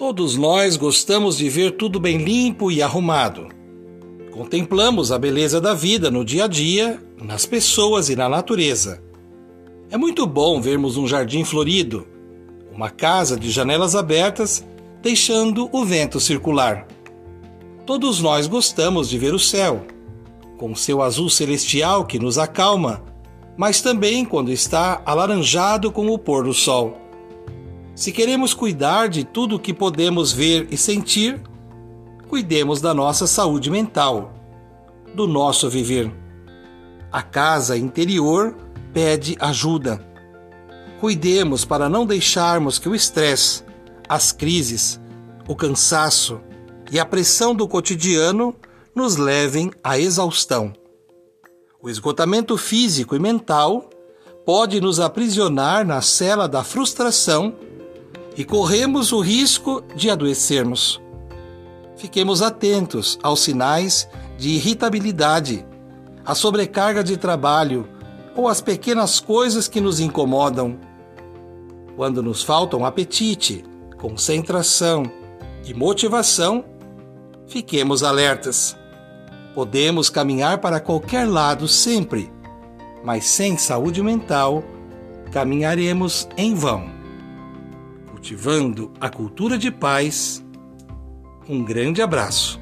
Todos nós gostamos de ver tudo bem limpo e arrumado. Contemplamos a beleza da vida no dia a dia, nas pessoas e na natureza. É muito bom vermos um jardim florido, uma casa de janelas abertas, deixando o vento circular. Todos nós gostamos de ver o céu, com seu azul celestial que nos acalma, mas também quando está alaranjado com o pôr do sol. Se queremos cuidar de tudo que podemos ver e sentir, cuidemos da nossa saúde mental, do nosso viver. A casa interior pede ajuda. Cuidemos para não deixarmos que o estresse, as crises, o cansaço e a pressão do cotidiano nos levem à exaustão. O esgotamento físico e mental pode nos aprisionar na cela da frustração e corremos o risco de adoecermos. Fiquemos atentos aos sinais de irritabilidade, à sobrecarga de trabalho ou às pequenas coisas que nos incomodam. Quando nos faltam apetite, concentração e motivação, fiquemos alertas. Podemos caminhar para qualquer lado sempre, mas sem saúde mental, caminharemos em vão cultivando a cultura de paz. Um grande abraço.